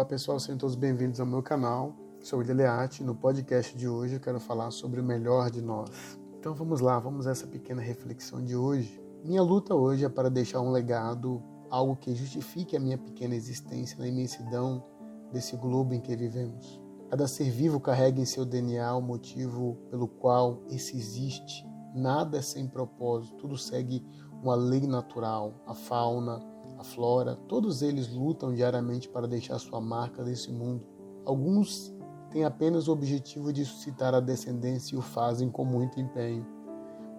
Olá pessoal, sejam todos bem-vindos ao meu canal. Sou o Leate. No podcast de hoje eu quero falar sobre o melhor de nós. Então vamos lá, vamos a essa pequena reflexão de hoje. Minha luta hoje é para deixar um legado, algo que justifique a minha pequena existência na imensidão desse globo em que vivemos. Cada ser vivo carrega em seu DNA o motivo pelo qual esse existe. Nada é sem propósito, tudo segue uma lei natural. A fauna, a flora, todos eles lutam diariamente para deixar sua marca nesse mundo. Alguns têm apenas o objetivo de suscitar a descendência e o fazem com muito empenho.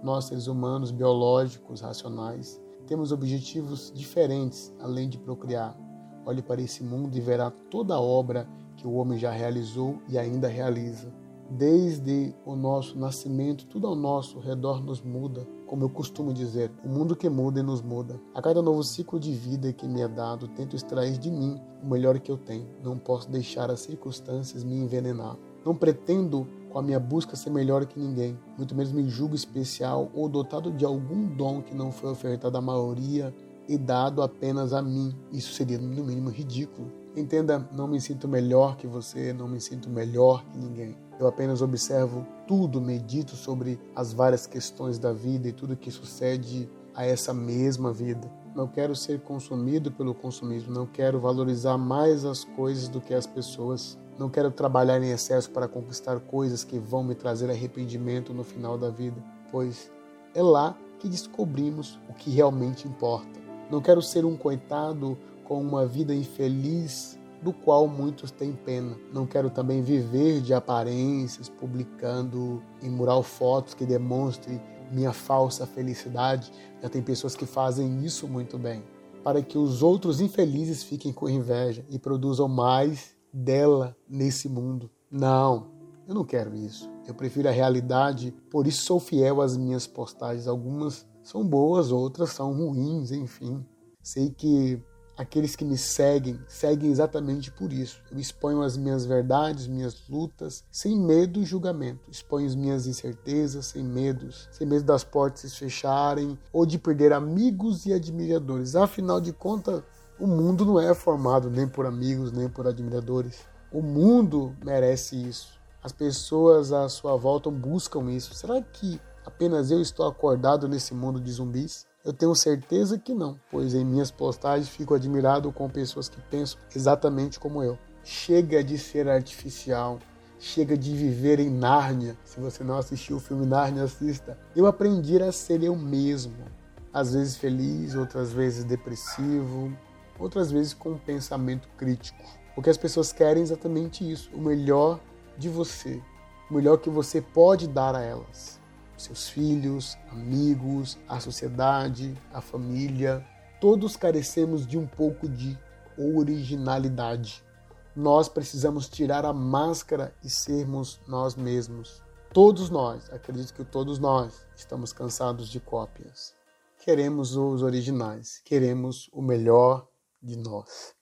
Nós, seres humanos, biológicos, racionais, temos objetivos diferentes além de procriar. Olhe para esse mundo e verá toda a obra que o homem já realizou e ainda realiza. Desde o nosso nascimento, tudo ao nosso redor nos muda. Como eu costumo dizer, o mundo que muda e nos muda. A cada novo ciclo de vida que me é dado, tento extrair de mim o melhor que eu tenho. Não posso deixar as circunstâncias me envenenar. Não pretendo, com a minha busca, ser melhor que ninguém. Muito menos me julgo especial ou dotado de algum dom que não foi ofertado à maioria e dado apenas a mim. Isso seria, no mínimo, ridículo. Entenda, não me sinto melhor que você, não me sinto melhor que ninguém. Eu apenas observo tudo, medito sobre as várias questões da vida e tudo que sucede a essa mesma vida. Não quero ser consumido pelo consumismo, não quero valorizar mais as coisas do que as pessoas. Não quero trabalhar em excesso para conquistar coisas que vão me trazer arrependimento no final da vida, pois é lá que descobrimos o que realmente importa. Não quero ser um coitado com uma vida infeliz do qual muitos têm pena. Não quero também viver de aparências, publicando em mural fotos que demonstrem minha falsa felicidade. Já tem pessoas que fazem isso muito bem, para que os outros infelizes fiquem com inveja e produzam mais dela nesse mundo. Não, eu não quero isso. Eu prefiro a realidade, por isso sou fiel às minhas postagens. Algumas são boas, outras são ruins, enfim. Sei que Aqueles que me seguem, seguem exatamente por isso. Eu exponho as minhas verdades, minhas lutas, sem medo e julgamento. Exponho as minhas incertezas, sem medos, sem medo das portas se fecharem ou de perder amigos e admiradores. Afinal de contas, o mundo não é formado nem por amigos, nem por admiradores. O mundo merece isso. As pessoas à sua volta buscam isso. Será que apenas eu estou acordado nesse mundo de zumbis? Eu tenho certeza que não, pois em minhas postagens fico admirado com pessoas que pensam exatamente como eu. Chega de ser artificial, chega de viver em Nárnia. Se você não assistiu o filme Nárnia, assista. Eu aprendi a ser eu mesmo, às vezes feliz, outras vezes depressivo, outras vezes com um pensamento crítico. O que as pessoas querem é exatamente isso, o melhor de você, o melhor que você pode dar a elas seus filhos, amigos, a sociedade, a família. Todos carecemos de um pouco de originalidade. Nós precisamos tirar a máscara e sermos nós mesmos. Todos nós, acredito que todos nós, estamos cansados de cópias. Queremos os originais, queremos o melhor de nós.